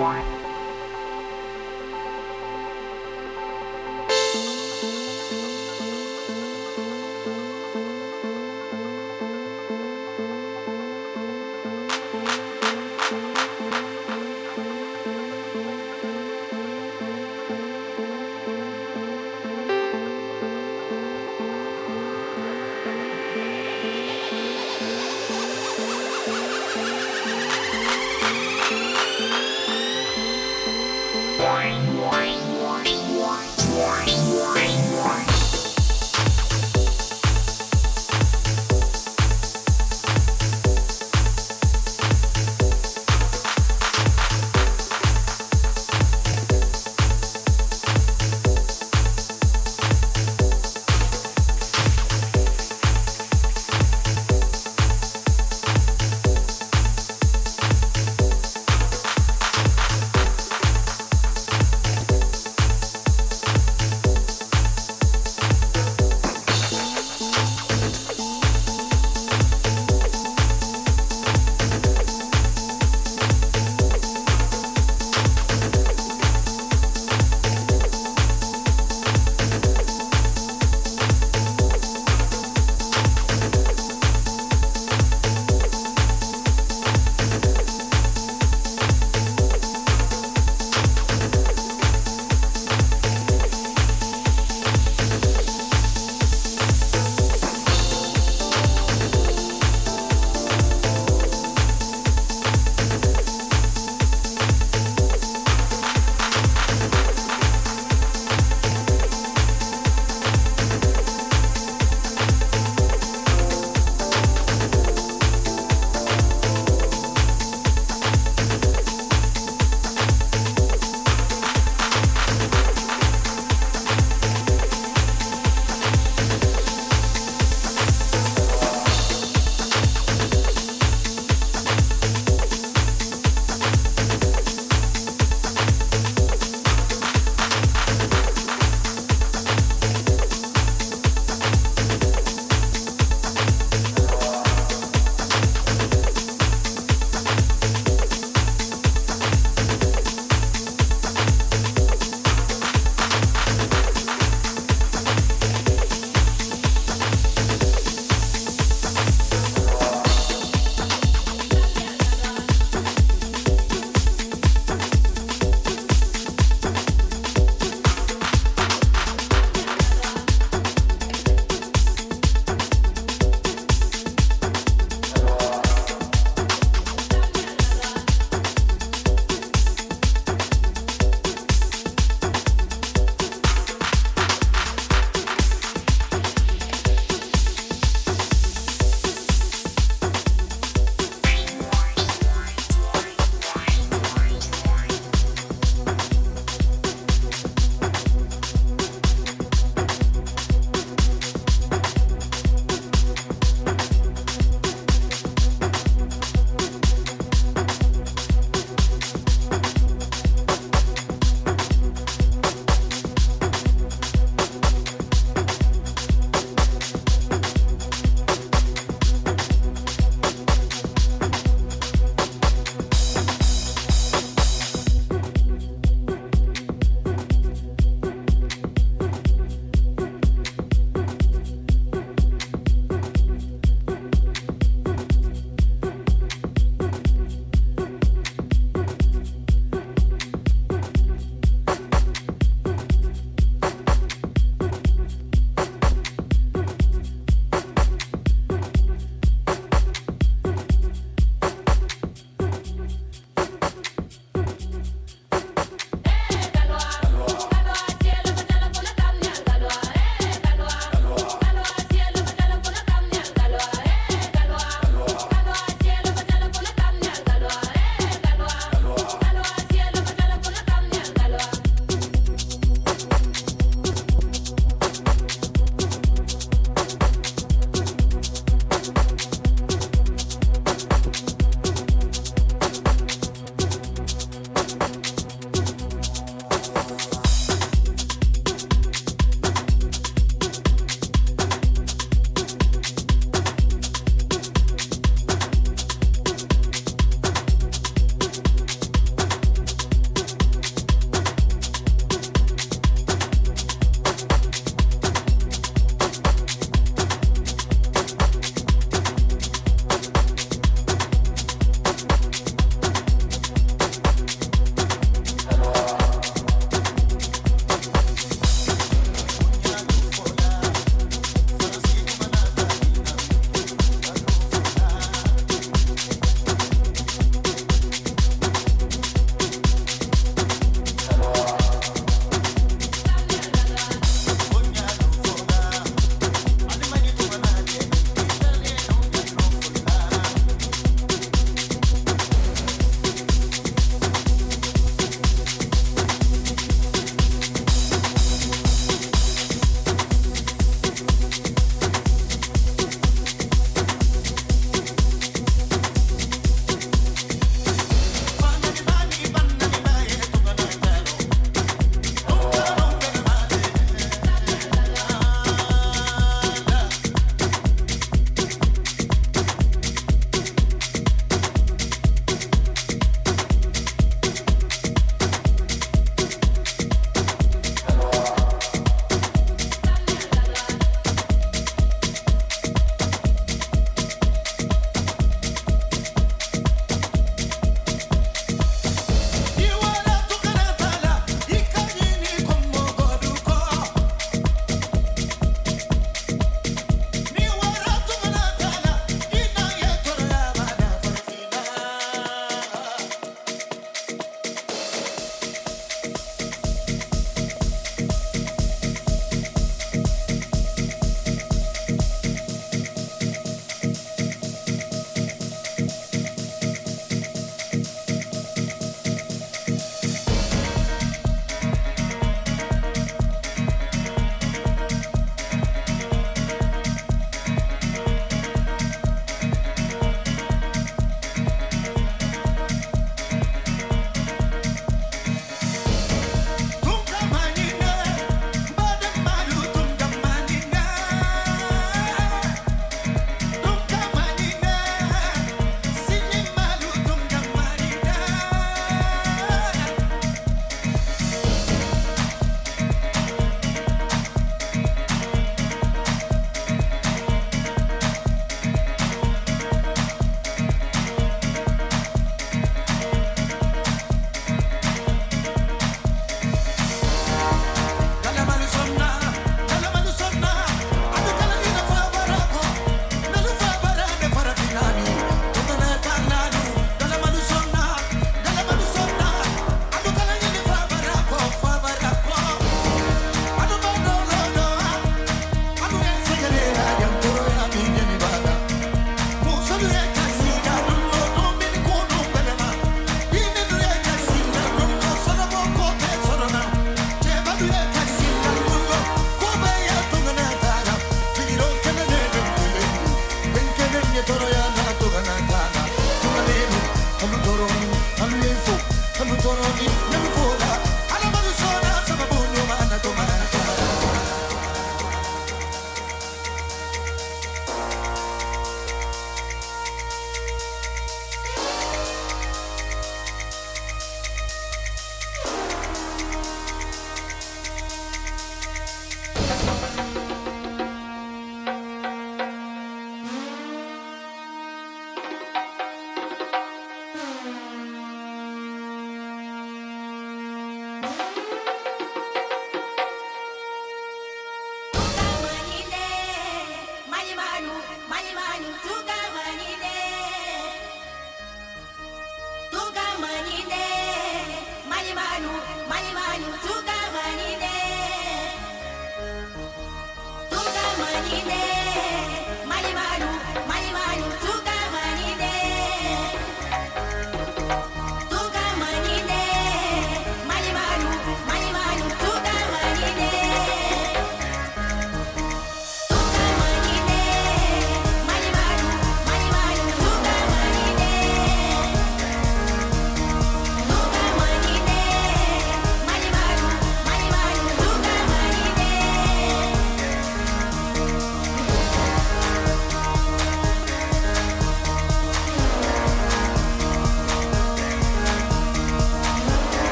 Bye.